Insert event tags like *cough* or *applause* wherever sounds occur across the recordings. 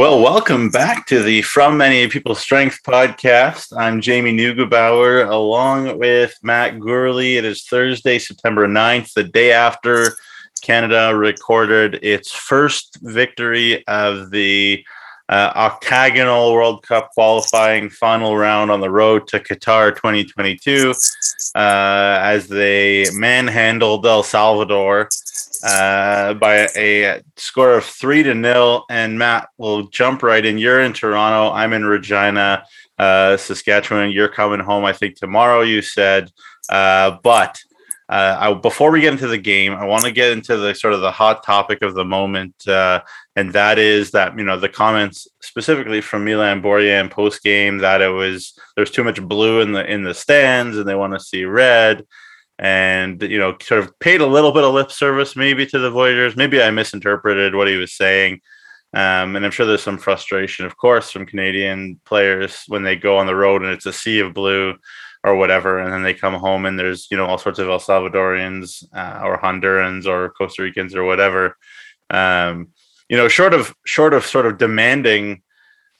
Well, welcome back to the From Many Peoples Strength podcast. I'm Jamie Neugebauer along with Matt Gurley. It is Thursday, September 9th, the day after Canada recorded its first victory of the uh, octagonal World Cup qualifying final round on the road to Qatar 2022 uh, as they manhandled El Salvador uh, by a score of three to nil. And Matt will jump right in. You're in Toronto. I'm in Regina, uh, Saskatchewan. You're coming home, I think, tomorrow, you said. Uh, but uh, I, before we get into the game, I want to get into the sort of the hot topic of the moment, uh, and that is that you know the comments specifically from Milan Borjan post game that it was there's too much blue in the in the stands and they want to see red and you know sort of paid a little bit of lip service maybe to the Voyageurs. Maybe I misinterpreted what he was saying. Um, and I'm sure there's some frustration, of course, from Canadian players when they go on the road and it's a sea of blue or whatever, and then they come home and there's you know all sorts of El Salvadorians uh, or Hondurans or Costa Ricans or whatever. Um, you know, short of short of sort of demanding,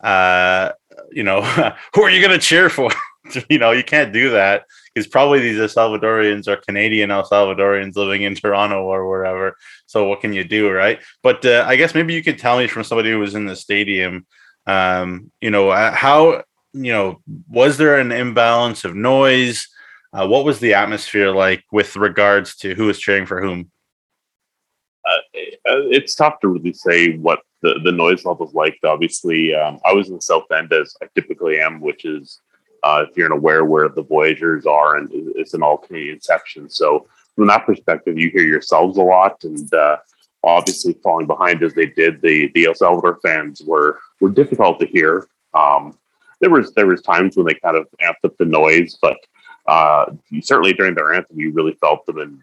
uh, you know, *laughs* who are you going to cheer for? *laughs* you know, you can't do that because probably these El Salvadorians are Canadian El Salvadorians living in *laughs* Toronto or wherever. So what can you do, right? But uh, I guess maybe you could tell me from somebody who was in the stadium, um, you know, uh, how you know was there an imbalance of noise? Uh, what was the atmosphere like with regards to who was cheering for whom? Uh, it's tough to really say what the, the noise level like. Obviously, um, I was in the South End as I typically am, which is uh, if you're aware where the Voyageurs are, and it's an all Canadian section. So from that perspective, you hear yourselves a lot, and uh, obviously falling behind as they did, the the El Salvador fans were were difficult to hear. Um, there was there was times when they kind of amped up the noise, but uh, certainly during their anthem, you really felt them. And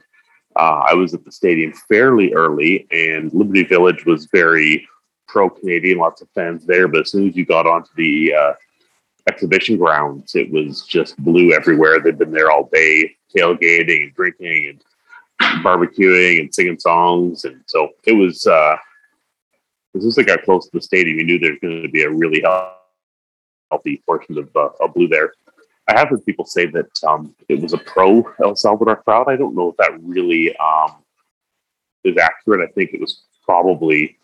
uh, I was at the stadium fairly early, and Liberty Village was very pro Canadian, lots of fans there. But as soon as you got onto the uh, exhibition grounds. It was just blue everywhere. They'd been there all day, tailgating and drinking and barbecuing and singing songs. And so it was, uh, as soon as they got close to the stadium, you knew there was going to be a really healthy portion of, uh, of blue there. I have heard people say that um, it was a pro El Salvador crowd. I don't know if that really um, is accurate. I think it was probably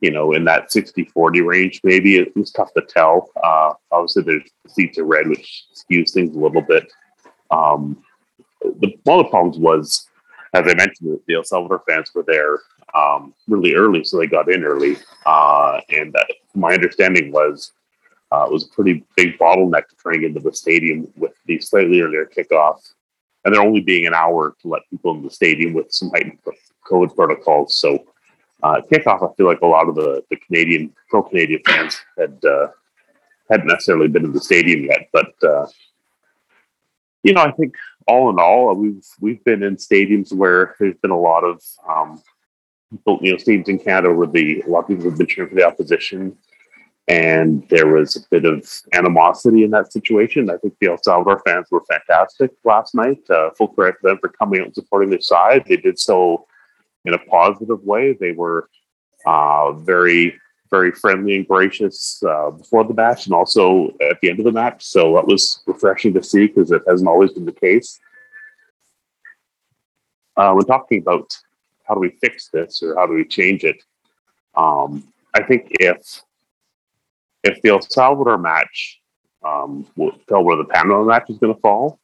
you know, in that 60 40 range, maybe it was tough to tell. Uh, obviously, there's the seats are red, which skews things a little bit. Um, the, one of the problems was, as I mentioned, the El Salvador fans were there um, really early, so they got in early. Uh, and my understanding was uh, it was a pretty big bottleneck to trying into the stadium with the slightly earlier kickoff, and there only being an hour to let people in the stadium with some heightened COVID protocols. So uh, kickoff, I feel like a lot of the, the Canadian pro Canadian fans had uh, hadn't necessarily been in the stadium yet, but uh, you know, I think all in all, we've we've been in stadiums where there's been a lot of um, people, you know, stadiums in Canada where the a lot of people have been cheering for the opposition, and there was a bit of animosity in that situation. I think the El Salvador fans were fantastic last night. Uh, full credit to them for coming out and supporting their side. They did so in a positive way. They were uh, very, very friendly and gracious uh, before the match and also at the end of the match. So that was refreshing to see because it hasn't always been the case. Uh, when talking about how do we fix this or how do we change it, um, I think if if the El Salvador match um, will tell where the Panama match is going to fall,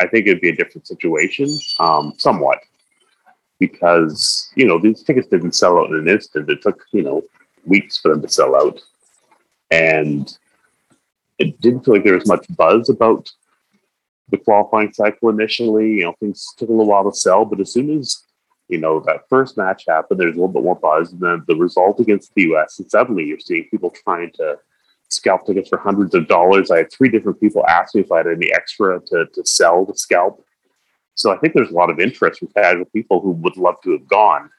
I think it'd be a different situation, um, somewhat because you know these tickets didn't sell out in an instant. It took you know weeks for them to sell out, and it didn't feel like there was much buzz about the qualifying cycle initially. You know, things took a little while to sell, but as soon as you know that first match happened, there's a little bit more buzz, and then the result against the U.S. and suddenly you're seeing people trying to scalp tickets for hundreds of dollars. I had three different people ask me if I had any extra to, to sell the scalp so I think there's a lot of interest from casual people who would love to have gone.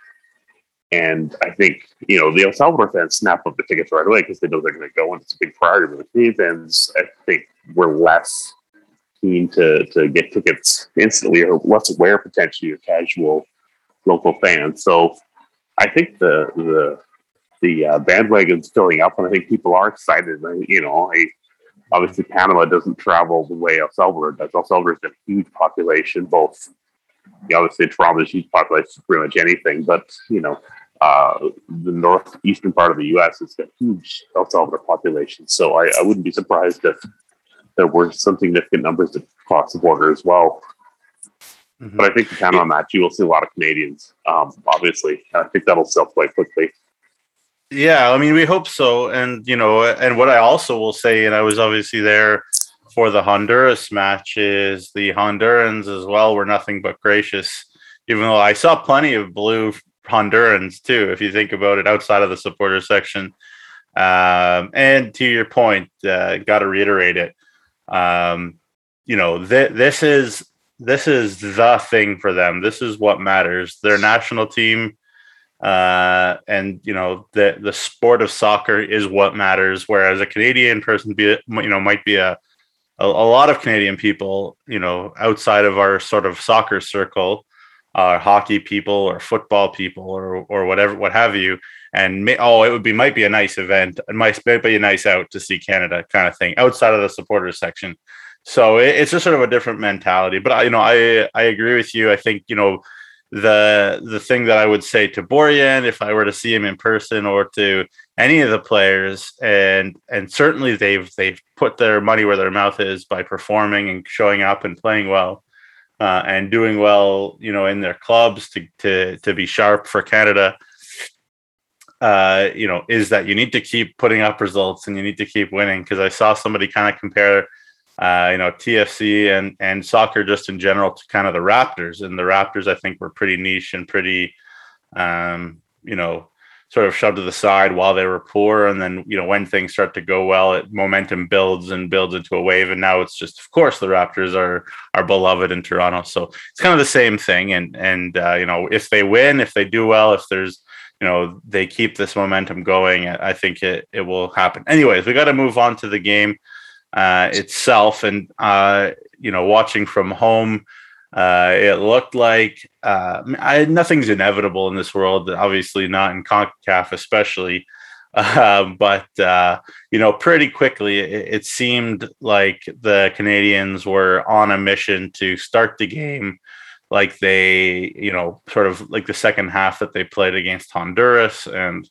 And I think, you know, the El Salvador fans snap up the tickets right away because they know they're going to go and it's a big priority. But the Canadian fans, I think, were less keen to, to get tickets instantly or less aware potentially of casual local fans. So I think the, the the uh, bandwagon's filling up, and I think people are excited. you know, I, obviously Panama doesn't travel the way El Salvador does. El Salvador's a huge population, both you know, obviously Toronto's huge population, pretty much anything, but you know, uh, the northeastern part of the U.S. has got huge El Salvador population, so I, I wouldn't be surprised if there were some significant numbers that cross the border as well. Mm-hmm. But I think the Panama match, you will see a lot of Canadians. Um, obviously, I think that'll sell quite quickly. Yeah, I mean, we hope so. And, you know, and what I also will say, and I was obviously there for the Honduras match, is the Hondurans as well were nothing but gracious, even though I saw plenty of blue Hondurans too, if you think about it outside of the supporter section. Um, and to your point, uh, got to reiterate it. Um, you know, th- this is this is the thing for them. This is what matters. Their national team uh, and you know the the sport of soccer is what matters. Whereas a Canadian person, be you know, might be a, a, a lot of Canadian people, you know, outside of our sort of soccer circle, uh, hockey people or football people or or whatever, what have you. And may, oh, it would be might be a nice event. It might, might be a nice out to see Canada kind of thing outside of the supporters section. So it, it's just sort of a different mentality. But I, you know, I I agree with you. I think you know the the thing that I would say to Borjan if I were to see him in person or to any of the players and and certainly they've they've put their money where their mouth is by performing and showing up and playing well uh, and doing well you know in their clubs to to to be sharp for Canada. Uh, you know is that you need to keep putting up results and you need to keep winning because I saw somebody kind of compare uh, you know, TFC and and soccer just in general to kind of the Raptors. And the Raptors, I think, were pretty niche and pretty, um, you know, sort of shoved to the side while they were poor. And then, you know, when things start to go well, it momentum builds and builds into a wave. And now it's just, of course, the Raptors are are beloved in Toronto. So it's kind of the same thing. And and uh, you know, if they win, if they do well, if there's you know they keep this momentum going, I think it it will happen. Anyways, we got to move on to the game uh, itself. And, uh, you know, watching from home, uh, it looked like uh, I, nothing's inevitable in this world, obviously not in CONCACAF, especially. Uh, *laughs* but, uh, you know, pretty quickly, it, it, seemed like the Canadians were on a mission to start the game like they, you know, sort of like the second half that they played against Honduras and,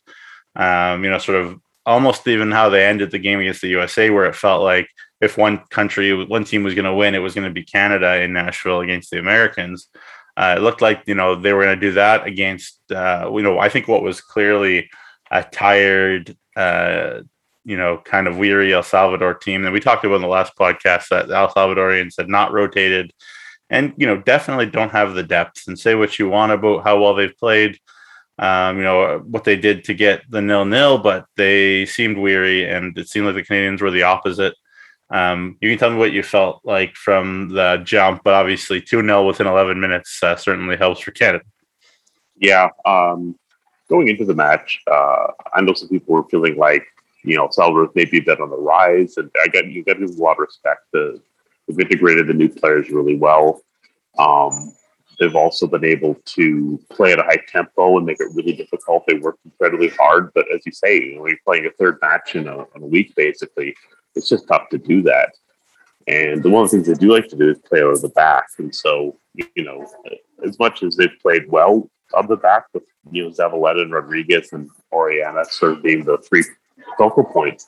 um, you know, sort of almost even how they ended the game against the USA, where it felt like if one country, one team was going to win, it was going to be Canada in Nashville against the Americans. Uh, it looked like you know they were going to do that against uh, you know I think what was clearly a tired, uh, you know, kind of weary El Salvador team that we talked about in the last podcast that El Salvadorians had not rotated, and you know definitely don't have the depth. And say what you want about how well they've played, um, you know what they did to get the nil nil, but they seemed weary, and it seemed like the Canadians were the opposite. Um, you can tell me what you felt like from the jump, but obviously 2 0 within 11 minutes uh, certainly helps for Canada. Yeah. Um, going into the match, uh, I know some people were feeling like, you know, Salvador maybe a bit on the rise, and I got you got to give a lot of respect. The, they've integrated the new players really well. Um, They've also been able to play at a high tempo and make it really difficult. They work incredibly hard, but as you say, you know, you're playing a third match in a, in a week, basically. It's just tough to do that. And the one of the things they do like to do is play out of the back. And so, you know, as much as they've played well of the back with, you know, Zavaleta and Rodriguez and Orellana sort of being the three focal points,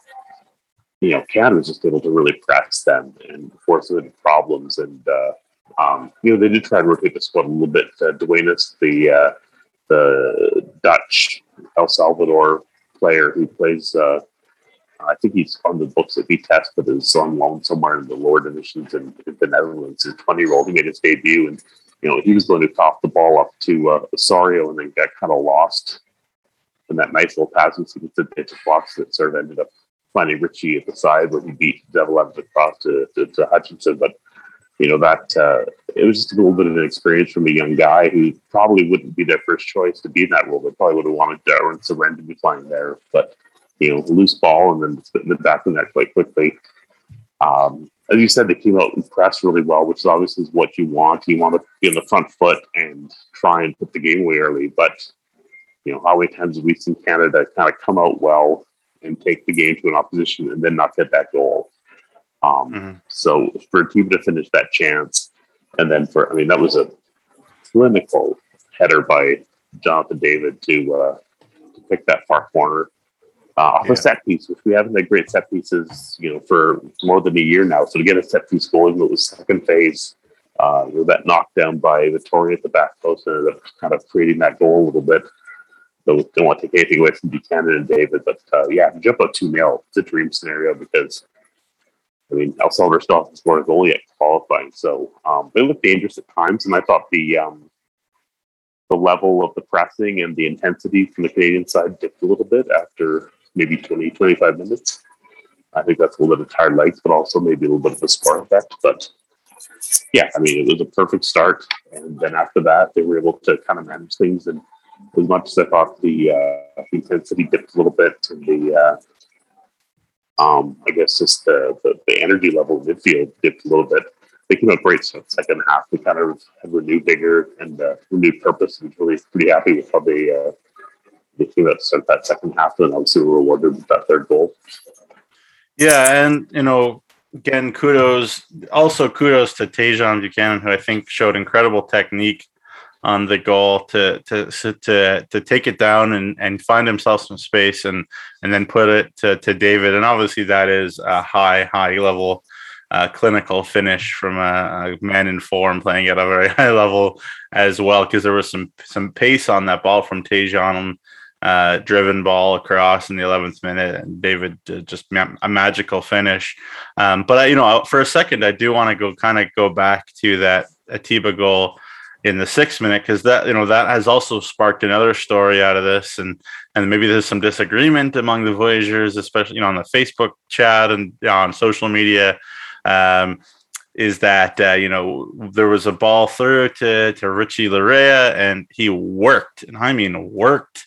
you know, Canada was just able to really press them and force them into problems. And, uh, um, you know, they did try to rotate the squad a little bit. Uh, Duenas, the uh, the Dutch El Salvador player who plays, uh, I think he's on the books at Vitesse, but is on loan somewhere in the lower divisions in, in the Netherlands. He's 20 year old. He made his debut, and you know he was going to cough the ball up to uh, Osorio, and then got kind of lost in that nice little passing sequence that they that sort of ended up finding Richie at the side where he beat Devil across to, to, to Hutchinson, but you know that uh, it was just a little bit of an experience from a young guy who probably wouldn't be their first choice to be in that role. They probably would have wanted Darwin Cerén to be playing there, but you know, loose ball and then in back the net quite quickly. Um, as you said, they came out and pressed really well, which is obviously what you want. You want to be on the front foot and try and put the game away early. But you know, how many times have we seen Canada kind of come out well and take the game to an opposition and then not get that goal? Um, mm-hmm. So for a team to finish that chance, and then for, I mean, that was a clinical header by Jonathan David to, uh, to pick that far corner uh, off yeah. a set piece, which we haven't had great set pieces, you know, for more than a year now. So to get a set piece going, it was second phase. Uh, you know, that knockdown by Vitória at the back post ended up kind of creating that goal a little bit. So don't want to take anything away from Buchanan and David, but uh, yeah, jump up 2 0. It's a dream scenario because, I mean, El Salvador still hasn't scored a goal yet qualifying. So um, they looked dangerous at times, and I thought the um, the level of the pressing and the intensity from the Canadian side dipped a little bit after maybe 20, 25 minutes. I think that's a little bit of tired legs, but also maybe a little bit of a spark effect. But yeah, I mean, it was a perfect start. And then after that, they were able to kind of manage things. And as much as I thought the, uh, intensity dipped a little bit and the, uh, um, I guess just the, the, the energy level in midfield dipped a little bit. They came out great so second half. They kind of had renewed vigor and uh, renewed purpose. And really pretty happy with how they uh, they came out start that second half and obviously were rewarded with that third goal. Yeah, and you know, again, kudos also kudos to Tajon Buchanan, who I think showed incredible technique on the goal to to to to take it down and and find himself some space and and then put it to to David. And obviously that is a high high level uh, clinical finish from a, a, man in form playing at a very *laughs* high level as well because there was some some pace on that ball from Tajon uh, driven ball across in the 11th minute, and David uh, just a magical finish. Um, but I, you know, for a second, I do want to go kind of go back to that Atiba goal in the sixth minute because that you know that has also sparked another story out of this, and and maybe there's some disagreement among the voyageurs especially you know on the Facebook chat and you know, on social media. Um, is that uh, you know there was a ball through to to Richie Laryea and he worked, and I mean worked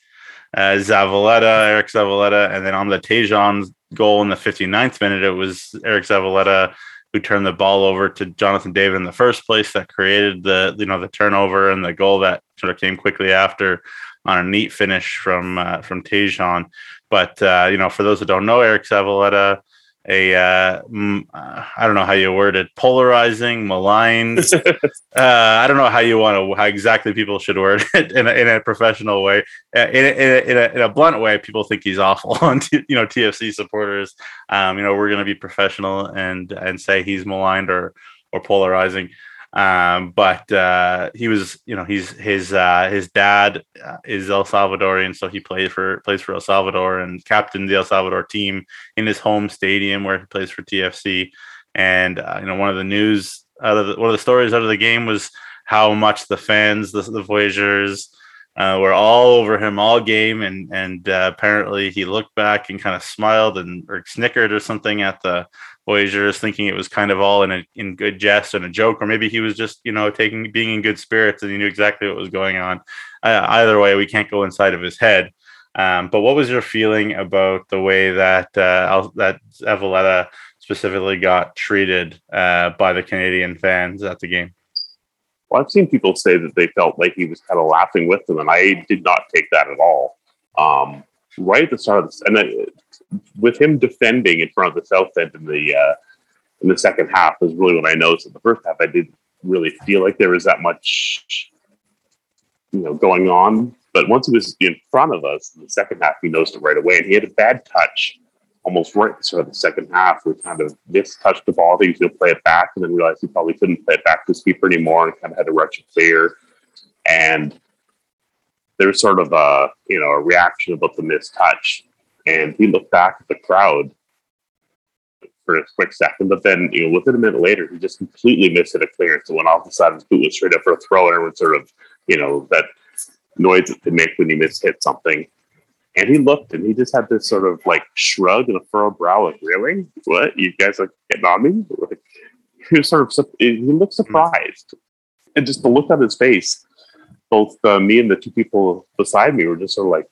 uh, Zavaleta, Eric Zavaleta, and then on the Tajon goal in the 59th minute, it was Eric Zavaleta who turned the ball over to Jonathan David in the first place that created the you know the turnover and the goal that sort of came quickly after on a neat finish from uh, from Tajon. But uh, you know, for those that don't know, Eric Zavaleta a uh, uh, I don't know how you word it, polarizing, maligned. *laughs* uh, I don't know how you want to how exactly people should word *laughs* it in a, in a professional way. Uh, in a, in, a, in, a, in a blunt way, people think he's awful *laughs* on t- you know TFC supporters. Um, you know we're going to be professional and and say he's maligned or or polarizing. Um, but uh, he was, you know, he's his uh, his dad uh, is El Salvadorian, so he plays for plays for El Salvador and captained the El Salvador team in his home stadium where he plays for TFC. And uh, you know, one of the news out of the, one of the stories out of the game was how much the fans, the, the Voyageurs, uh, were all over him all game, and and uh, apparently he looked back and kind of smiled and or snickered or something at the Voyageurs, thinking it was kind of all in a in good jest and a joke, or maybe he was just you know taking being in good spirits and he knew exactly what was going on. Uh, either way, we can't go inside of his head. Um, but what was your feeling about the way that uh, that Zavaleta specifically got treated uh, by the Canadian fans at the game? Well, I've seen people say that they felt like he was kind of laughing with them, and I did not take that at all. Um, right at the start of this, and with him defending in front of the south end in the uh, in the second half was really what I noticed. In the first half, I didn't really feel like there was that much, you know, going on. But once he was in front of us in the second half, he noticed it right away, and he had a bad touch almost right the of the second half. We kind of missed mistouched the ball. He was going to play it back, and then realized he probably couldn't play it back to his keeper anymore, and kind of had to rush it clear. And there's sort of a you know a reaction about the missed touch and he looked back at the crowd for a quick second, but then you know within a minute later, he just completely missed it a clearance. and went off the side of his boot, was straight up for a throw, and everyone sort of you know that noise that they make when you miss hit something. And he looked, and he just had this sort of like shrug and a furrowed brow, like, "Really? What? You guys are getting on me?" Like, he was sort of he looked hmm. surprised, and just the look on his face, both uh, me and the two people beside me were just sort of like,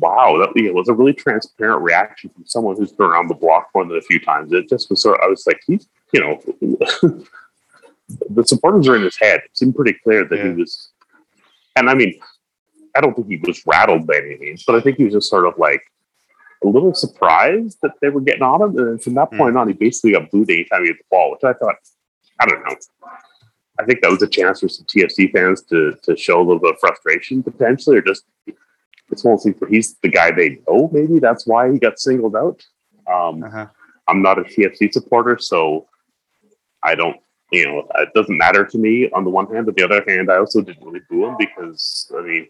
wow, that you know, was a really transparent reaction from someone who's been around the block more than a few times. It just was sort of, I was like, he's, you know, *laughs* the supporters are in his head. It seemed pretty clear that yeah. he was, and I mean, I don't think he was rattled by any means, but I think he was just sort of like a little surprised that they were getting on him. And from that hmm. point on, he basically got booed anytime he hit the ball, which I thought, I don't know. I think that was a chance for some TFC fans to to show a little bit of frustration potentially, or just it's mostly for he's the guy they know. Maybe that's why he got singled out. Um, uh-huh. I'm not a TFC supporter, so I don't. You know, it doesn't matter to me on the one hand, but the other hand, I also didn't really boo him because I mean,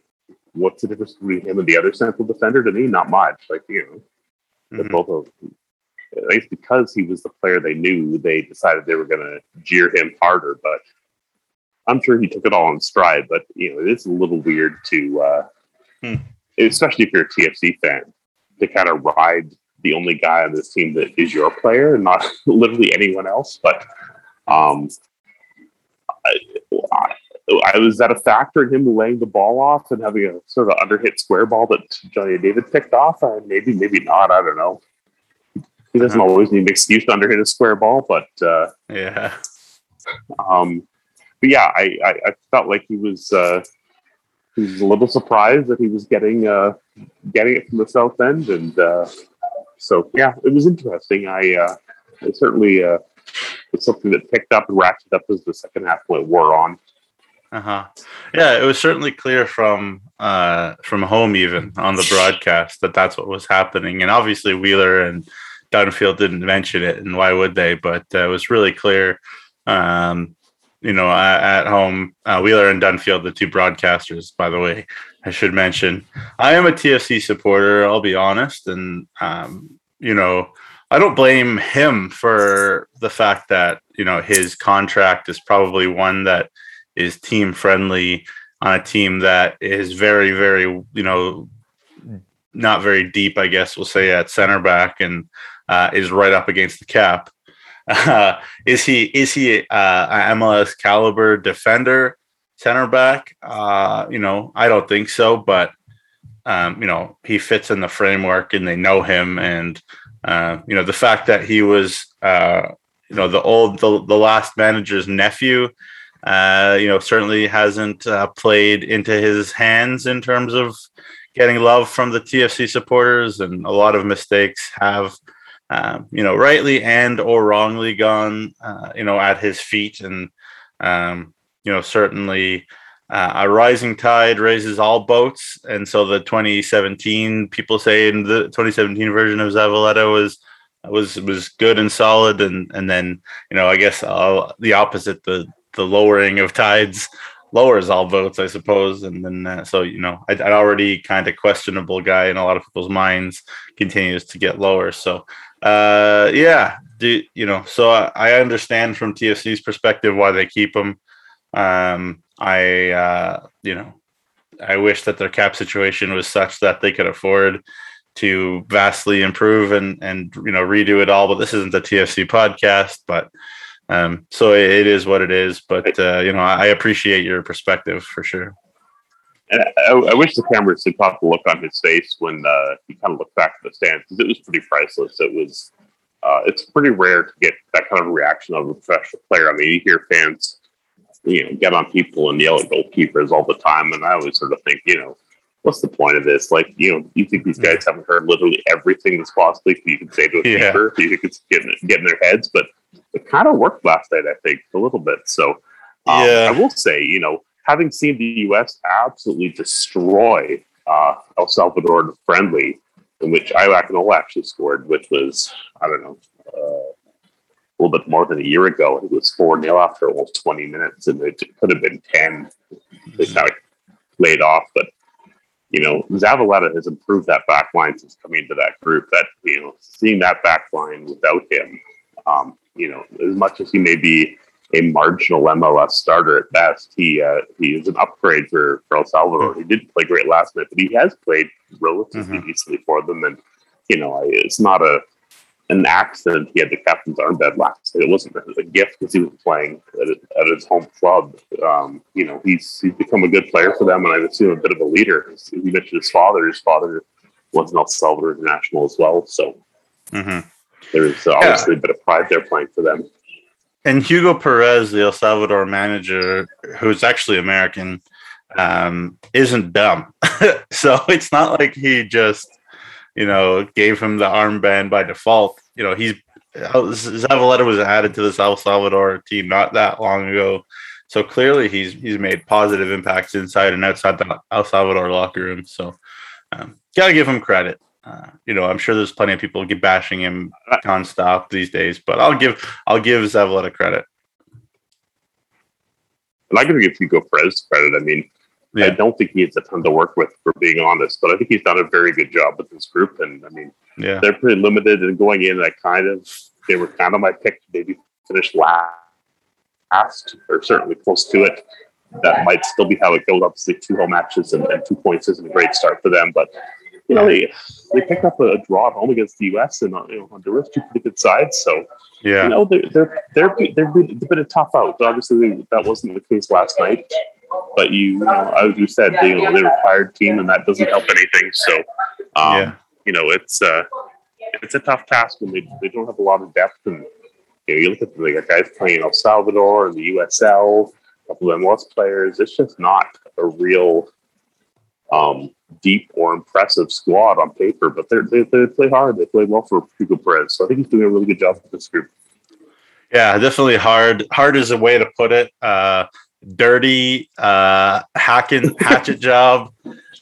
what's the difference between him and the other central defender to me? Not much. Like you know, mm-hmm. both of them at least because he was the player they knew, they decided they were going to jeer him harder. But I'm sure he took it all in stride. But you know, it is a little weird to, uh, hmm. Especially if you're a TFC fan, to kind of ride the only guy on this team that is your player and not *laughs* literally anyone else. But um, I, I, was that a factor in him laying the ball off and having a sort of underhit square ball that Johnny David picked off? Uh, maybe, maybe not. I don't know. He doesn't always need an excuse to underhit a square ball, but uh, yeah. Um, but yeah, I, I, I, felt like he was uh, he was a little surprised that he was getting uh, getting it from the south end, and uh, so yeah, it was interesting. I uh, it certainly uh, was something that picked up and ratcheted up as the second half went wore on. Uh huh. Yeah, it was certainly clear from uh, from home, even on the broadcast, that that's what was happening. And obviously, Wheeler and Dunfield didn't mention it, and why would they? But uh, it was really clear. Um, you know, at, home, uh, Wheeler and Dunfield, the two broadcasters, by the way, I should mention. I am a TFC supporter, I'll be honest. And, um, you know, I don't blame him for the fact that, you know, his contract is probably one that is team friendly on a team that is very, very, you know, not very deep, I guess we'll say, at center back and uh, is right up against the cap. Uh, *laughs* is he is he uh, an MLS caliber defender, center back? Uh, you know, I don't think so, but um, you know, he fits in the framework, and they know him, and uh, you know, the fact that he was, uh, you know, the old the, the last manager's nephew. Uh, you know, certainly hasn't played into his hands in terms of getting love from the TFC supporters, and a lot of mistakes have um, you know, rightly and or wrongly gone, uh, you know, at his feet. And, um, you know, certainly uh, a rising tide raises all boats. And so the 2017, people say in the 2017 version of Zavaleta was, was, was good and solid. And, and then, you know, I guess the opposite, the, the lowering of tides *laughs* lowers all votes, I suppose. And then, uh, so, you know, an already kind of questionable guy in a lot of people's minds continues to get lower. So, uh, yeah, do you know? So I, I understand from TFC's perspective why they keep him. Um, I, uh, you know, I wish that their cap situation was such that they could afford to vastly improve and and you know redo it all. But this isn't the TFC podcast, but um, so it, it is what it is. But uh, you know, I appreciate your perspective for sure. And I, I, wish the cameras had caught the look on his face when uh, he kind of looked back at the stands because it was pretty priceless. It was, uh, it's pretty rare to get that kind of reaction of a professional player. I mean, you hear fans, you know, get on people and yell at goalkeepers all the time, and I always sort of think, you know, what's the point of this? Like, you know, you think these guys haven't heard literally everything that's possibly you can say to a yeah. keeper? You think it's getting getting their heads, but it kind of worked last night, I think, a little bit. So, um, yeah. I will say, you know having seen the U.S. absolutely destroy uh, El Salvador in friendly, in which Iwak actually scored, which was I don't know uh, a little bit more than a year ago. It was four 0 after almost twenty minutes, and it could have been ten. They kind of laid off, but you know Zavaleta has improved that back line since coming to that group. That you know seeing that back line without him, um, you know as much as he may be a marginal MLS starter at best. He uh, he is an upgrade for, for El Salvador. He didn't play great last night, but he has played relatively mm-hmm. decently for them. And you know, it's not a an accident he had the captain's armband last night. It wasn't a gift because he was playing at, at his home club. Um, you know, he's he's become a good player for them, and I assume a bit of a leader. He mentioned his father. His father was an El Salvador international as well, so. Mm-hmm. There's obviously yeah. a bit of pride there playing for them and Hugo Perez, the El Salvador manager, who's actually American, um, isn't dumb. *laughs* so it's not like he just, you know, gave him the armband by default. You know, he's Zavaleta was added to the El Salvador team not that long ago. So clearly he's he's made positive impacts inside and outside the El Salvador locker room. So um, gotta give him credit. Uh, you know, I'm sure there's plenty of people get bashing him nonstop these days, but I'll give I'll give Zavaleta credit. And I give Hugo Perez credit. I mean, yeah. I don't think he has a ton to work with, for being honest, but I think he's done a very good job with this group. And I mean, yeah. they're pretty limited in going in. I kind of they were kind of my pick to maybe finish last, last or certainly close to it. That might still be how it goes. Obviously, two home matches and, and two points isn't a great start for them, but you know, they they picked up a, draw at home against the U.S. and you know, Honduras, two pretty good sides. So, yeah, you know, they're they're they're they're been, been a tough out. Obviously, that wasn't the case last night. But you, you know, as you said, they, you know, they're a tired team, and that doesn't help anything. So, um, yeah. you know, it's uh, it's a tough task when they, they don't have a lot of depth. And you know, you look at the like, guys playing El Salvador and the USL, a couple of MLS players. It's just not a real um, deep or impressive squad on paper, but they they play hard. They play well for Hugo Perez, so I think he's doing a really good job with this group. Yeah, definitely hard. Hard is a way to put it. Uh, dirty, uh, hacking, hatchet *laughs* job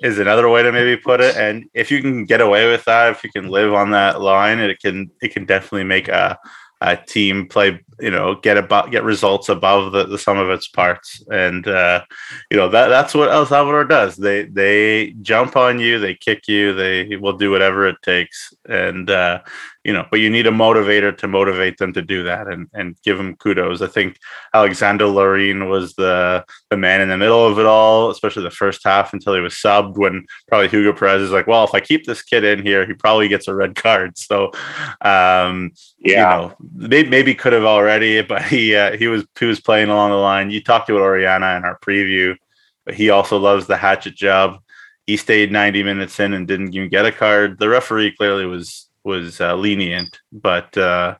is another way to maybe put it. And if you can get away with that, if you can live on that line, it can it can definitely make a a team play, you know, get about get results above the, the sum of its parts, and uh, you know that that's what El Salvador does. They they jump on you, they kick you, they will do whatever it takes, and uh, you know, but you need a motivator to motivate them to do that and, and give them kudos. I think Alexander Larin was the the man in the middle of it all, especially the first half until he was subbed when probably Hugo Perez is like, well, if I keep this kid in here, he probably gets a red card. So, um, yeah, you know, maybe, maybe could have already, but he uh, he was he was playing along the line. You talked about Orellana in our preview, but he also loves the hatchet job. He stayed 90 minutes in and didn't even get a card. The referee clearly was was uh, lenient, but uh,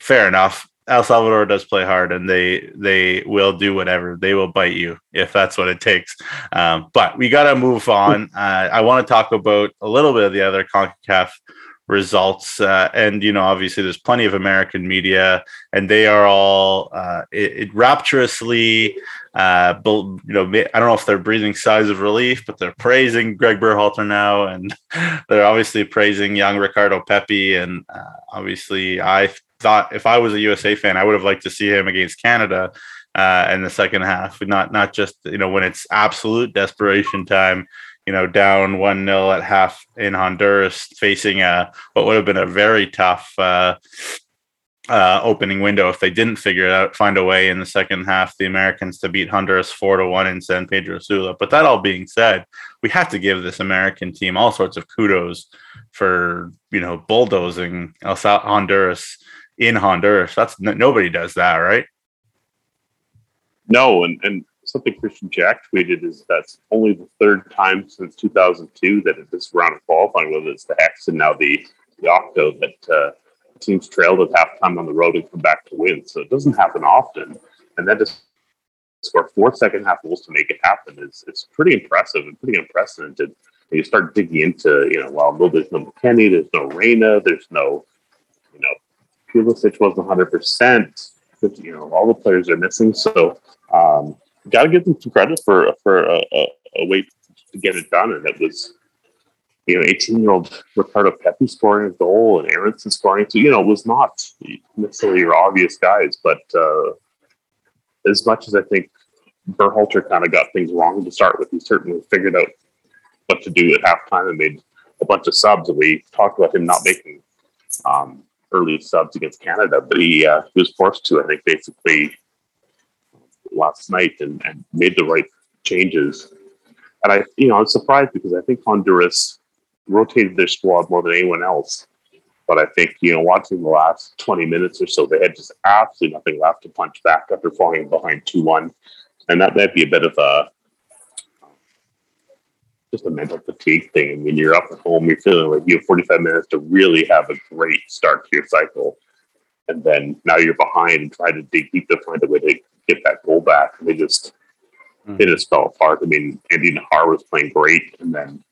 fair enough. El Salvador does play hard, and they they will do whatever. They will bite you if that's what it takes. Um, but we got to move on. *laughs* Uh, I want to talk about a little bit of the other Concacaf results, uh, and you know, obviously, there's plenty of American media, and they are all uh, it, it rapturously uh, you know, I don't know if they're breathing sighs of relief, but they're praising Greg Berhalter now, and *laughs* they're obviously praising young Ricardo Pepi. And uh, obviously, I thought if I was a USA fan, I would have liked to see him against Canada uh, in the second half, not not just you know when it's absolute desperation time. You know, down one 0 at half in Honduras, facing a what would have been a very tough uh, opening window if they didn't figure it out, find a way in the second half, the Americans to beat Honduras four to one in San Pedro Sula. But that all being said, we have to give this American team all sorts of kudos for you know bulldozing El Honduras in Honduras. That's nobody does that, right? No, and and something Kristian Jack tweeted is that's only the third time since 2002 that at this round of qualifying, whether it's the Hex and now the the Octo, that uh, teams trailed at halftime on the road and come back to win. So it doesn't happen often. And then to score four second half goals to make it happen is it's pretty impressive and pretty unprecedented. And you start digging into, you know, well, no, there's no McKennie, there's no Reyna, there's no, you know, Pulisic wasn't 100%. You know, all the players are missing. So, um, got to give them some credit for for a, a, a way to get it done. And it was you know, 18 year old Ricardo Pepi scoring a goal and Aaronson scoring. So, you know, it was not necessarily your obvious guys, but uh, as much as I think Berhalter kind of got things wrong to start with, he certainly figured out what to do at halftime and made a bunch of subs. And we talked about him not making um, early subs against Canada, but he, uh, he was forced to, I think, basically last night and, and made the right changes. And I, you know, I was surprised because I think Honduras rotated their squad more than anyone else. But I think, you know, watching the last 20 minutes or so, they had just absolutely nothing left to punch back after falling behind 2 1. And that might be a bit of a just a mental fatigue thing. I mean, you're up at home, you're feeling like you have 45 minutes to really have a great start to your cycle. And then now you're behind and trying to dig deep to find a way to get that goal back. And they just, mm-hmm. it just fell apart. I mean, Andy Najar was playing great, and then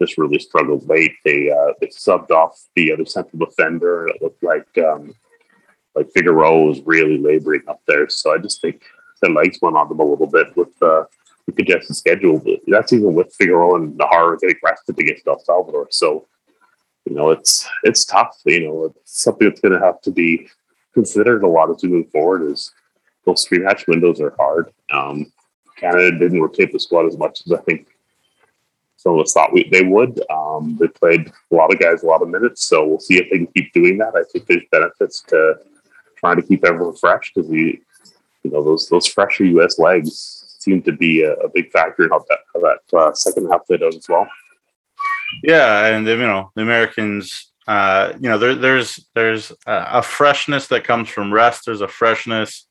just really struggled late. They uh, they subbed off the other central defender, it looked like um, like Figueroa was really laboring up there. So I just think the legs went on them a little bit with uh, the congested schedule. But that's even with Figueroa and Najar getting rested against El Salvador. So you know, it's it's tough. You know, it's something that's going to have to be considered a lot as we move forward. Is those three match windows are hard. Um, Canada didn't rotate the squad as much as I think some of us thought we, they would. Um, they played a lot of guys a lot of minutes, so we'll see if they can keep doing that. I think there's benefits to trying to keep everyone fresh because we, you know, those those fresher U.S. legs seem to be a, a big factor in how that how that uh, second half played out as well. Yeah, and you know the Americans, uh, you know, there, there's there's a freshness that comes from rest. There's a freshness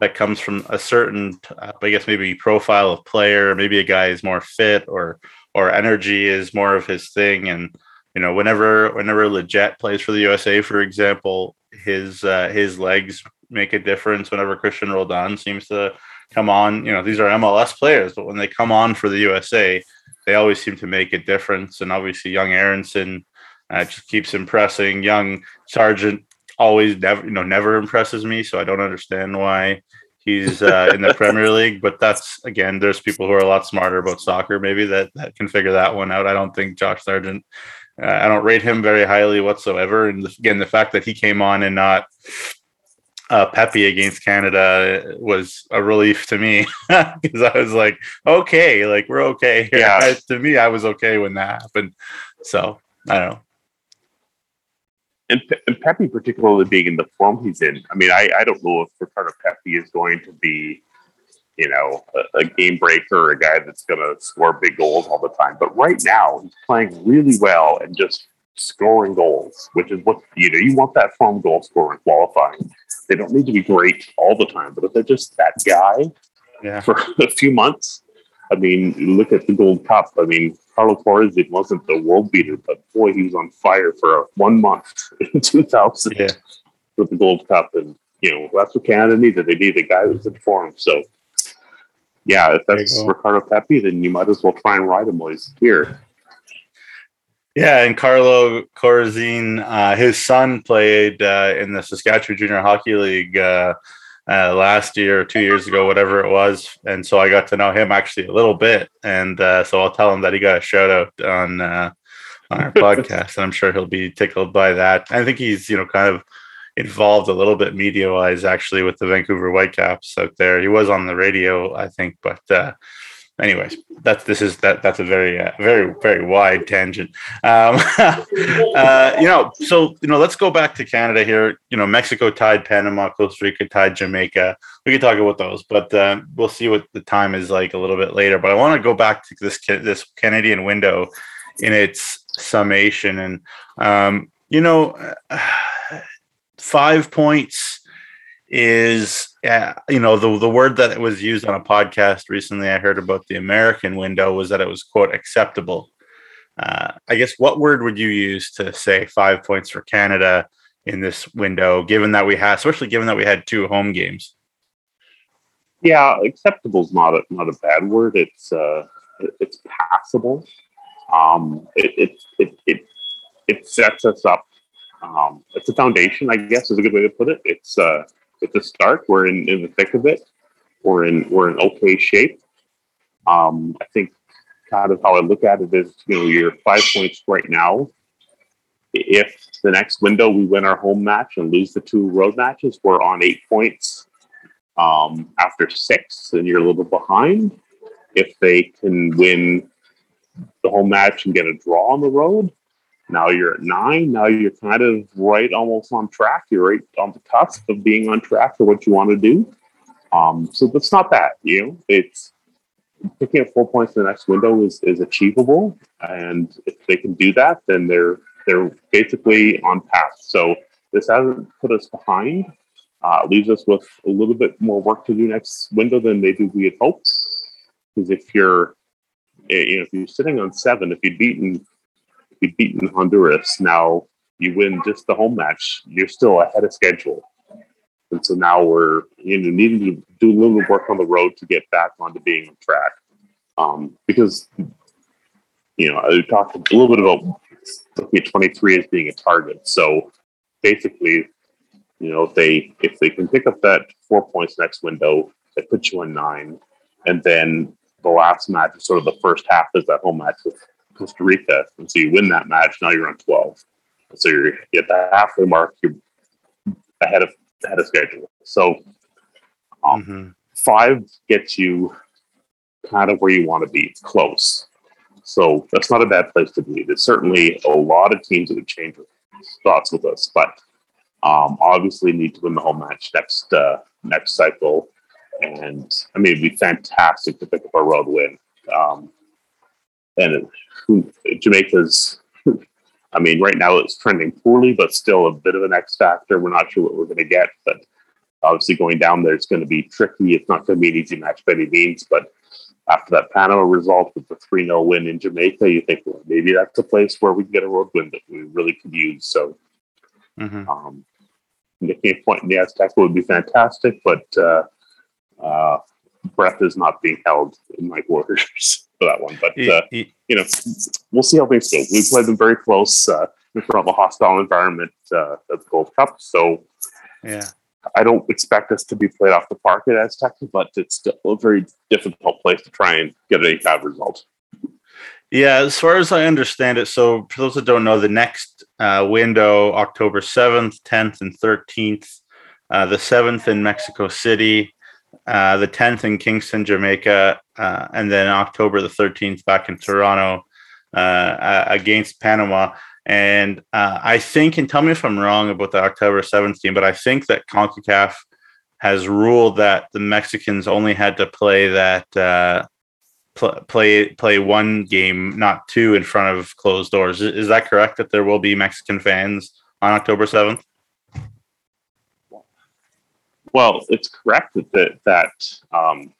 that comes from a certain, uh, I guess, maybe profile of player. Maybe a guy is more fit, or or energy is more of his thing. And you know, whenever whenever Lletget plays for the USA, for example, his uh, his legs make a difference. Whenever Cristian Roldan seems to come on, you know, these are MLS players, but when they come on for the USA, they always seem to make a difference. And obviously, young Aaronson uh, just keeps impressing. Young Sargent always never, you know, never impresses me. So I don't understand why he's uh, in the Premier League. But that's again, there's people who are a lot smarter about soccer, maybe that that can figure that one out. I don't think Josh Sargent. Uh, I don't rate him very highly whatsoever. And again, the fact that he came on and not uh, Pepi against Canada was a relief to me *laughs* because I was like, okay, like we're okay. Yeah. *laughs* to me, I was okay when that happened. So I don't know. And, and Pepi, particularly being in the form he's in, I mean, I, I don't know if Ricardo Pepi is going to be, you know, a, a game breaker a guy that's going to score big goals all the time. But right now, he's playing really well and just scoring goals, which is what you know. You want that form goal scorer in qualifying. They don't need to be great all the time, but if they're just that guy yeah. for *laughs* a few months, I mean, look at the Gold Cup. I mean, Carlo Corazin it wasn't the world beater, but boy, he was on fire for one month *laughs* in 2000 yeah. with the Gold Cup, and you know that's what Canada needed. They needed a guy who's in form. So, yeah, if that's Ricardo Pepi, then you might as well try and ride him while he's here. Yeah, and Carlo Corazin, uh, his son played uh, in the Saskatchewan Junior Hockey League uh, uh, last year or two years ago, whatever it was. And so I got to know him actually a little bit. And uh, so I'll tell him that he got a shout out on uh, on our *laughs* podcast, and I'm sure he'll be tickled by that. I think he's you know kind of involved a little bit media wise actually with the Vancouver Whitecaps out there. He was on the radio, I think, but anyways that's this is that that's a very uh, very very wide tangent. Um, *laughs* uh, you know so you know let's go back to canada here. You know mexico tied panama costa rica tied jamaica. We can talk about those but uh, we'll see what the time is like a little bit later. But i want to go back to this this canadian window in its summation. And um, you know *sighs* five points is uh, you know the the word that was used on a podcast recently I heard about the American window was that it was quote acceptable. Uh, I guess what word would you use to say five points for Canada in this window, given that we had, especially given that we had two home games? Yeah, acceptable is not a not a bad word. It's uh, it's passable. Um, it, it it it it sets us up. Um, it's a foundation, I guess, is a good way to put it. It's uh, at the start. We're in, in the thick of it. We're in we're in okay shape. Um, I think kind of how I look at it is, you know, you're five points right now. If the next window we win our home match and lose the two road matches, we're on eight points um, after six, and you're a little behind. If they can win the home match and get a draw on the road, now you're at nine. Now you're kind of right almost on track. You're right on the cusp of being on track for what you want to do. Um, so that's not bad. You know, it's picking up four points in the next window is, is achievable. And if they can do that, then they're they're basically on path. So this hasn't put us behind. Uh, leaves us with a little bit more work to do next window than maybe we had hoped. Because if you're, eh, you know, if you're sitting on seven, if you'd beaten you beaten Honduras. Now you win just the home match. You're still ahead of schedule. and so now we're you know needing to do a little work on the road to get back onto being on track. Um, because you know I talked a little bit about looking at 23 as being a target. So basically, you know, if they if they can pick up that four points next window, that puts you on nine, and then the last match is sort of the first half is that home match with Costa Rica, and so you win that match. Now you're on 12, so you're at the halfway mark. You're ahead of ahead of schedule. So um, mm-hmm. five gets you kind of where you want to be, It's close. So that's not a bad place to be. There's certainly a lot of teams that have changed thoughts with us, but um, obviously need to win the home match next uh, next cycle. And I mean, it'd be fantastic to pick up a road win. Um, and Jamaica's, *laughs* I mean, right now it's trending poorly, but still a bit of an X factor. We're not sure what we're going to get, but obviously going down there is going to be tricky. It's not going to be an easy match by any means, but after that Panama result with the 3 0 win in Jamaica, you think, well, maybe that's a place where we can get a road win that we really could use. So, mm-hmm. um, making a point in the Azteca would be fantastic, but uh, uh, breath is not being held in my *laughs* Warriors for that one. But, uh, you know, we'll see how things go. We've played them very close uh, from a hostile environment uh, at the Gold Cup. So, yeah. I don't expect us to be played off the park at Azteca, but it's still a very difficult place to try and get a bad result. Yeah, as far as I understand it, so for those that don't know, the next uh, window, October 7th, 10th, and 13th, uh, the 7th in Mexico City, uh, the 10th in Kingston, Jamaica, uh, and then October the 13th back in Toronto uh, against Panama. And uh, I think, and tell me if I'm wrong about the October 7th team, but I think that CONCACAF has ruled that the Mexicans only had to play that uh, pl- play play one game, not two, in front of closed doors. Is that correct? That there will be Mexican fans on October 7th? Well, it's correct that that, um,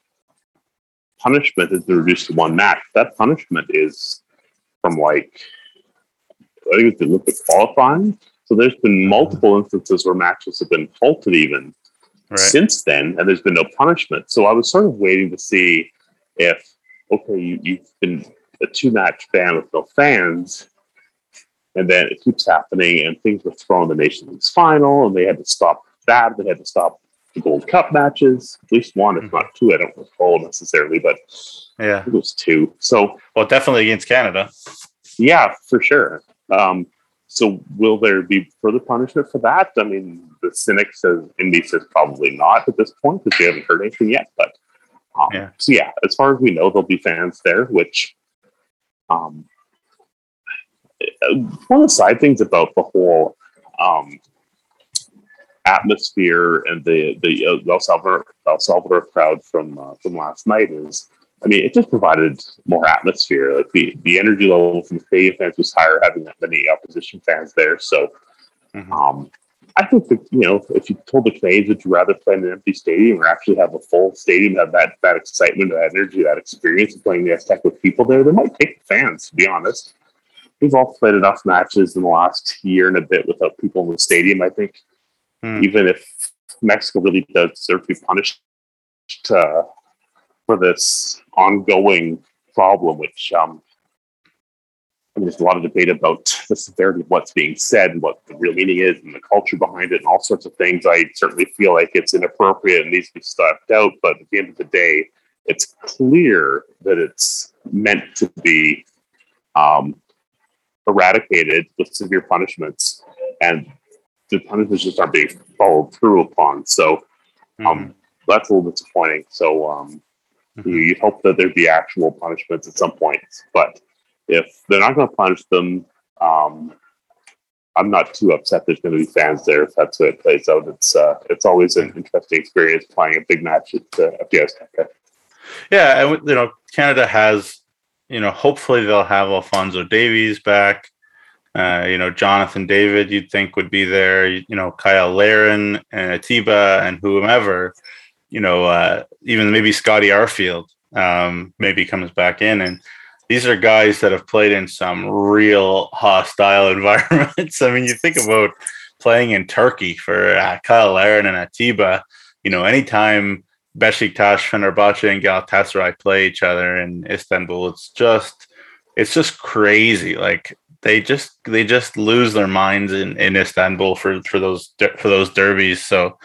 punishment is reduced to one match. That punishment is from like I think it's the Olympic qualifying. So there's been multiple instances where matches have been halted even right. since then, and there's been no punishment. So I was sort of waiting to see if, okay, you, you've been a two match ban with no fans, and then it keeps happening, and things were thrown in the Nations final, and they had to stop that. They had to stop Gold Cup matches, at least one, if mm-hmm. not two. I don't recall necessarily, but yeah, it was two. So, well, definitely against Canada. Yeah, for sure. Um, so will there be further punishment for that? I mean, the cynic says Indy says probably not at this point because we haven't heard anything yet. But um, yeah. so yeah, as far as we know, there'll be fans there. Which um, one of the side things about the whole um, atmosphere and the the El Salvador El Salvador crowd from uh, from last night is I mean, it just provided more atmosphere. Like the, the energy level from stadium fans was higher, having that many opposition fans there. So, mm-hmm. um, I think that you know, if you told the Canadians would you rather play in an empty stadium or actually have a full stadium, have that that excitement, that energy, that experience of playing the Aztec with people there, they might take the fans. To be honest, we've all played enough matches in the last year and a bit without people in the stadium. I think, mm. even if Mexico really does deserve to be punished. Uh, for this ongoing problem, which um, I mean, there's a lot of debate about the severity of what's being said and what the real meaning is and the culture behind it and all sorts of things. I certainly feel like it's inappropriate and needs to be stopped out. But at the end of the day, it's clear that it's meant to be um, eradicated with severe punishments, and the punishments just aren't being followed through upon. So um, mm-hmm. that's a little disappointing. So um, Mm-hmm. You'd hope that there'd be actual punishments at some point, but if they're not going to punish them, um, I'm not too upset. There's going to be fans there if that's what it plays out. It's uh, it's always an interesting experience playing a big match at uh, FDS. Yeah, and you know Canada has, you know, hopefully they'll have Alfonso Davies back. Uh, you know, Jonathan David, you'd think would be there. You know, Cyle Larin and Atiba and whomever you know, uh, even maybe Scotty Arfield um, maybe comes back in. And these are guys that have played in some real hostile *laughs* environments. I mean, you think about playing in Turkey for uh, Cyle Larin and Atiba. You know, anytime Besiktas, Fenerbahce, and Galatasaray play each other in Istanbul, it's just it's just crazy. Like they just they just lose their minds in, in Istanbul for for those for those derbies. So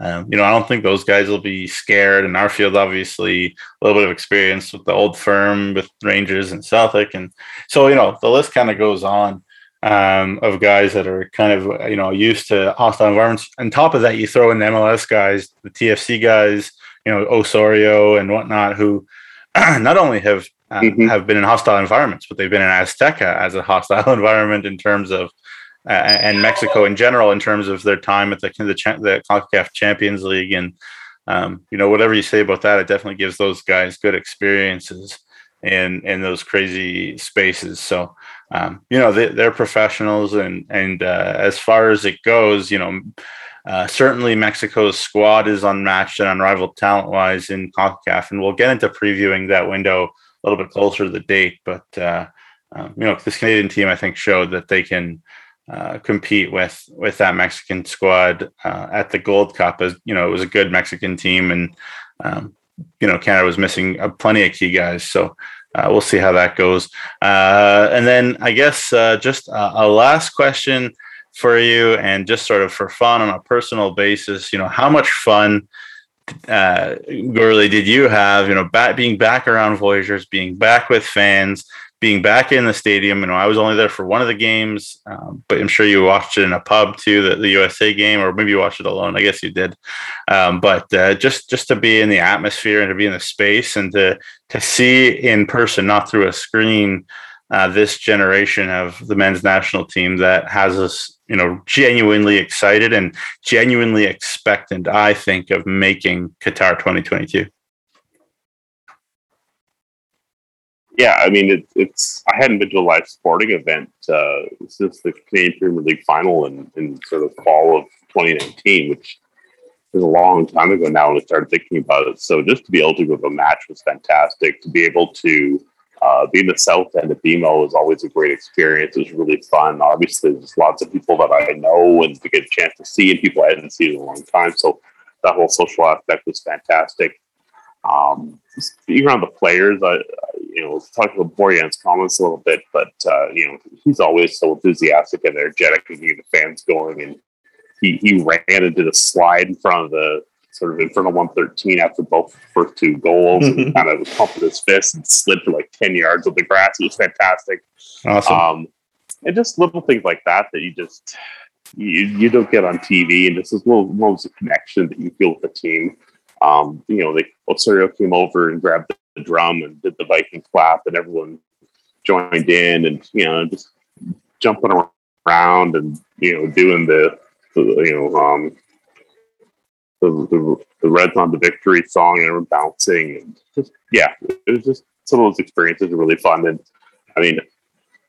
um, you know, I don't think those guys will be scared. And Arfield obviously, a little bit of experience with the old firm with Rangers and Celtic, and so you know the list kind of goes on um, of guys that are kind of you know used to hostile environments. On top of that, you throw in the MLS guys, the TFC guys, you know Osorio and whatnot, who *clears throat* not only have mm-hmm. have been in hostile environments, but they've been in Azteca as a hostile *laughs* environment in terms of uh, and Mexico in general in terms of their time at the the, the CONCACAF Champions League and um, you know whatever you say about that, it definitely gives those guys good experiences in in those crazy spaces. So um, you know they, are professionals and and uh, as far as it goes, you know. Uh, certainly, Mexico's squad is unmatched and unrivaled talent wise in CONCACAF, and we'll get into previewing that window a little bit closer to the date. But uh, um, you know, this Canadian team, I think, showed that they can uh, compete with with that Mexican squad uh, at the Gold Cup. As you know, it was a good Mexican team, and um, you know Canada was missing uh, plenty of key guys. So uh, we'll see how that goes. Uh, and then I guess just a, a, last question for you, and just sort of for fun on a personal basis. You know, how much fun? Uh, Gourley, did you have you know back, being back around Voyageurs, being back with fans, being back in the stadium. You know, I was only there for one of the games, um, but I'm sure you watched it in a pub too, the, the USA game, or maybe you watched it alone. I guess you did. Um, but uh, just just to be in the atmosphere and to be in the space and to to see in person, not through a screen, uh, this generation of the men's national team that has us, you know, genuinely excited and genuinely expectant. I think of making Qatar 2022. yeah, I mean, it, it's I hadn't been to a live sporting event uh, since the Canadian Premier League final in, in sort of fall of 2019, which is a long time ago now when I started thinking about it. So just to be able to go to a match was fantastic. To be able to uh, be in the south end of BMO was always a great experience. It was really fun. Obviously, there's lots of people that I know and to get a chance to see, and people I hadn't seen in a long time. So that whole social aspect was fantastic. Um, speaking around the players, I, you know, talk about Borjan's comments a little bit, but uh, you know, he's always so enthusiastic and energetic and getting the fans going. And he he ran into the slide in front of the sort of in front of 113 after both first two goals and *laughs* kind of pumped his fist and slid for like 10 yards of the grass. It was fantastic. Awesome. Um, and just little things like that that you just you, you don't get on TV, and just this little moments of connection that you feel with the team. Um, you know, they Osorio came over and grabbed the drum and did the Viking clap, and everyone joined in, and you know, just jumping around and you know, doing the, the you know, um, the, the, the Reds on the victory song and everyone bouncing and just yeah, it was just some of those experiences are really fun. And I mean,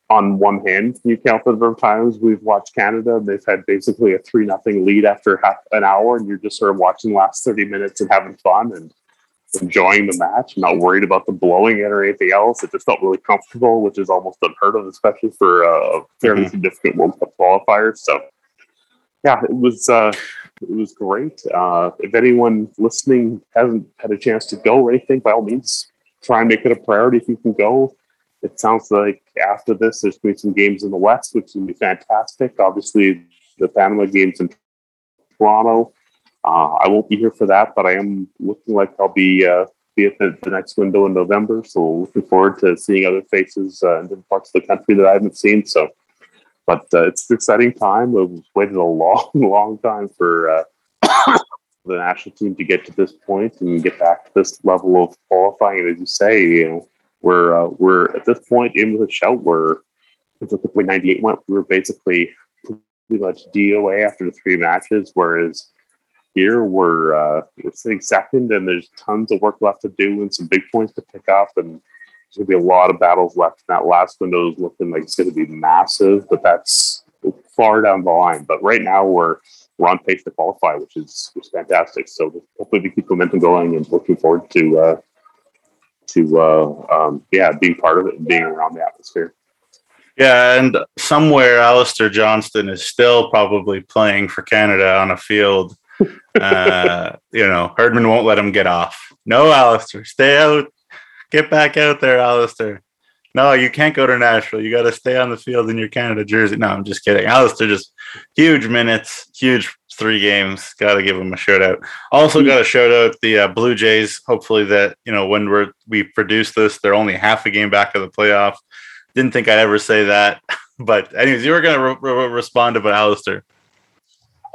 on one hand, you count the number of times we've watched Canada, and they've had basically a three nothing lead after half an hour, and you're just sort of watching the last thirty minutes and having fun and enjoying the match, not worried about the blowing it or anything else. It just felt really comfortable, which is almost unheard of, especially for a fairly mm-hmm. significant World Cup qualifier. So, yeah, it was uh, it was great. Uh, if anyone listening hasn't had a chance to go or anything, by all means, try and make it a priority if you can go it sounds like after this, there's going to be some games in the West, which will be fantastic. Obviously, the Panama games in Toronto. Uh, I won't be here for that, but I am looking like I'll be uh, be at the, the, next window in November. So looking forward to seeing other faces uh, in different parts of the country that I haven't seen. So, but uh, it's an exciting time. We've waited a long, *laughs* long time for uh, *coughs* the national team to get to this point and get back to this level of qualifying. As you say, you know we're uh, we're at this point in the shout where the way 98 went, we were basically pretty much DOA after the three matches, whereas here we're uh, we're sitting second, and there's tons of work left to do and some big points to pick up, and there's gonna be a lot of battles left. That last window is looking like it's gonna be massive, but that's far down the line. But right now we're we're on pace to qualify, which is which is fantastic. So hopefully we keep momentum going, and looking forward to uh, to uh, um, yeah being part of it and being around the atmosphere Yeah, and somewhere Alistair Johnston is still probably playing for Canada on a field. *laughs* uh, you know, Herdman won't let him get off. No, Alistair, stay out. Get back out there, Alistair. No, you can't go to Nashville. You got to stay on the field in your Canada jersey. No, I'm just kidding. Alistair just huge minutes, huge three games. Got to give him a shout out. Also, got to shout out the uh, Blue Jays. Hopefully, that you know when we're we produce this, they're only half a game back of the playoff. Didn't think I'd ever say that, *laughs* but anyways, you were going to re- re- respond about Alistair.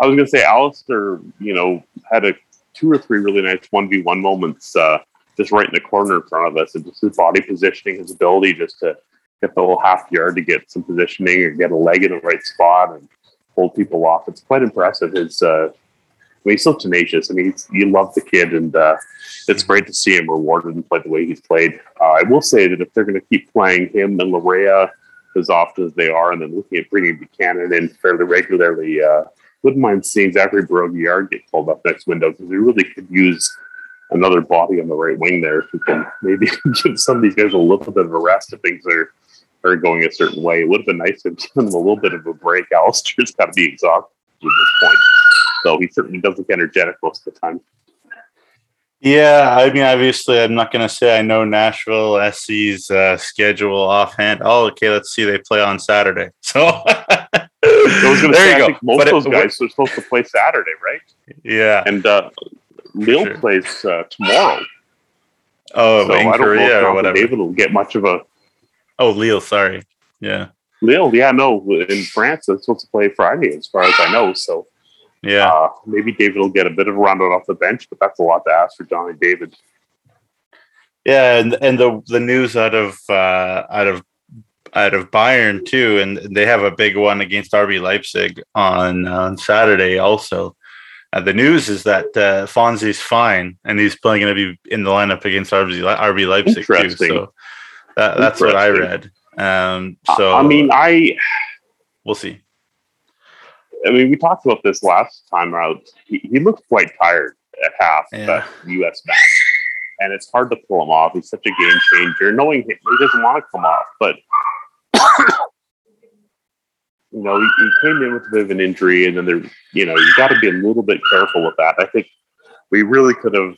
I was going to say Alistair. You know, had a two or three really nice one v one moments. Uh, just right in the corner in front of us, and just his body positioning, his ability just to get the whole half yard to get some positioning or get a leg in the right spot and hold people off. It's quite impressive. His, uh, I mean, he's so tenacious. I mean, you love the kid, and uh, it's great to see him rewarded and play the way he's played. Uh, I will say that if they're going to keep playing him and Laryea as often as they are, and then looking at bringing Buchanan in fairly regularly, uh, wouldn't mind seeing Zachary Brault-Guillard get called up next window because we really could use another body on the right wing there who can maybe *laughs* give some of these guys a little bit of a rest if things are are going a certain way. It would have been nice to give them a little bit of a break. *laughs* Alistair's got to be exhausted at this point, so he certainly doesn't look energetic most of the time. Yeah, I mean, obviously, I'm not going to say I know Nashville SC's uh, schedule offhand. Oh, okay, let's see. They play on Saturday, *laughs* so there say, you go. most but of those guys are supposed to play Saturday, right? Yeah, and uh, Lille sure. plays uh, tomorrow. Oh, so in I don't Korea know if or whatever. David will get much of a. Oh, Lille. Sorry. Yeah. Lille. Yeah, no. In France, they're supposed to play Friday, as far as I know. So. Yeah. Uh, maybe David will get a bit of a run off the bench, but that's a lot to ask for Johnny David. Yeah, and and the the news out of uh, out of out of Bayern too, and they have a big one against RB Leipzig on on Saturday also. Uh, the news is that uh, Fonzie's fine, and he's probably going to be in the lineup against RB, RB Leipzig too. So that, that's what I read. Um, so I mean, I we'll see. I mean, we talked about this last time out. He, he looked quite tired at half yeah. that U.S. match, and it's hard to pull him off. He's such a game changer, knowing he, he doesn't want to come off, but you know, he, he, came in with a bit of an injury, and then there, you know, you got to be a little bit careful with that. I think we really could have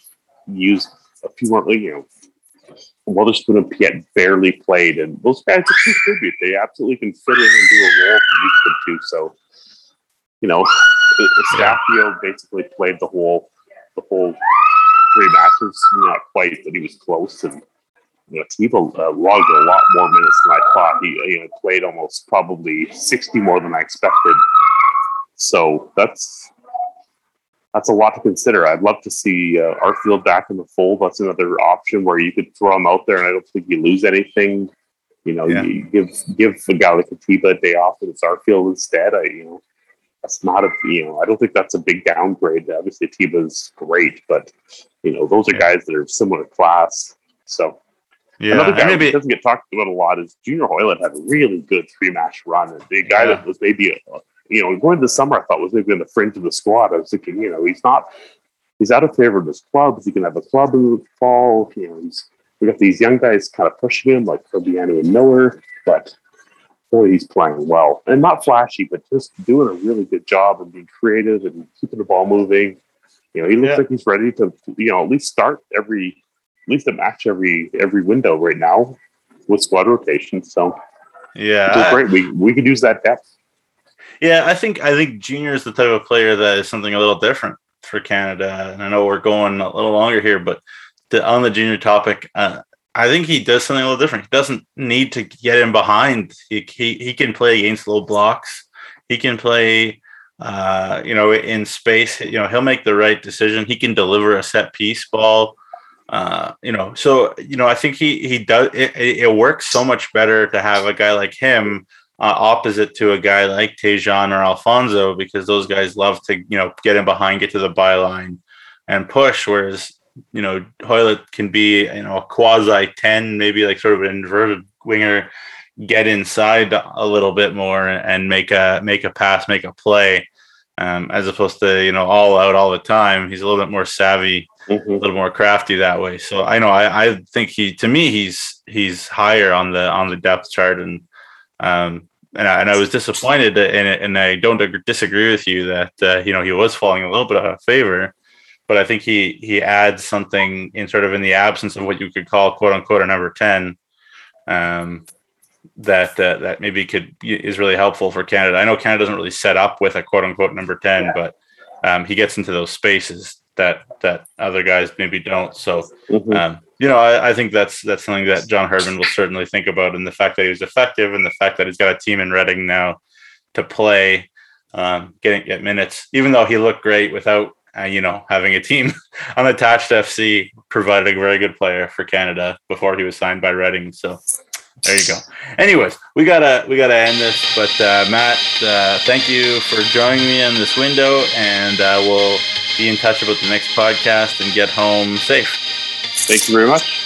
used a few more, you know, Wotherspoon and Piette barely played, and those guys contribute. They absolutely can fit in and do a role for each of two. So, you know, Eustaquio basically played the whole the whole three matches. Not quite, but he was close, and you know, Tebow uh, logged a lot more minutes than I thought. He you know played almost probably sixty more than I expected. So that's that's a lot to consider. I'd love to see uh, Arfield back in the fold. That's another option where you could throw him out there, and I don't think you lose anything. You know, yeah. you give give a guy like Atiba a day off, and it's Arfield instead. I you know that's not a you know I don't think that's a big downgrade. Obviously, Atiba's great, but you know those are guys that are similar class. So yeah, Another guy maybe, doesn't get talked about a lot is Junior Hoilett had a really good three match run. And the guy yeah. that was maybe, a, you know, going the summer, I thought was maybe in the fringe of the squad. I was thinking, you know, he's not, he's out of favor of his club. He can have a club in the fall. You know, he's, we got these young guys kind of pushing him like Fabiano and Millar, but boy, he's playing well and not flashy, but just doing a really good job and being creative and keeping the ball moving. You know, he looks yeah. like he's ready to, you know, at least start every at least a match every every window right now with squad rotation. So yeah, great. We we could use that depth. Yeah, I think I think Junior is the type of player that is something a little different for Canada. And I know we're going a little longer here, but to, on the Junior topic, uh, I think he does something a little different. He doesn't need to get in behind. He he, he can play against low blocks. He can play, uh, you know, in space. You know, he'll make the right decision. He can deliver a set piece ball uh, you know, so you know, I think he he does. It, it works so much better to have a guy like him uh, opposite to a guy like Tajon or Alfonso because those guys love to you know get in behind, get to the byline, and push. Whereas you know Hoilett can be you know a quasi ten, maybe like sort of an inverted winger, get inside a little bit more and make a make a pass, make a play, um, as opposed to you know all out all the time. He's a little bit more savvy mm-hmm. a little more crafty that way. So I know I, I think he to me he's he's higher on the on the depth chart and Um, and I, and I was disappointed in it, and I don't disagree with you that uh, you know he was falling a little bit out of favor, but I think he he adds something in sort of in the absence of what you could call quote unquote a number ten, um, that uh, that maybe could is really helpful for Canada. I know Canada doesn't really set up with a quote unquote number ten, yeah. but um, he gets into those spaces that that other guys maybe don't. So. Mm-hmm. Um, you know, I, I, think that's that's something that John Herdman will certainly think about, and the fact that he was effective, and the fact that he's got a team in Reading now to play, um, getting get minutes, even though he looked great without, uh, you know, having a team *laughs* unattached FC provided a very good player for Canada before he was signed by Reading. So there you go. Anyways, we gotta we gotta end this, but uh, Matt, uh, thank you for joining me in this window, and uh, we'll be in touch about the next podcast and get home safe. Thank you very much.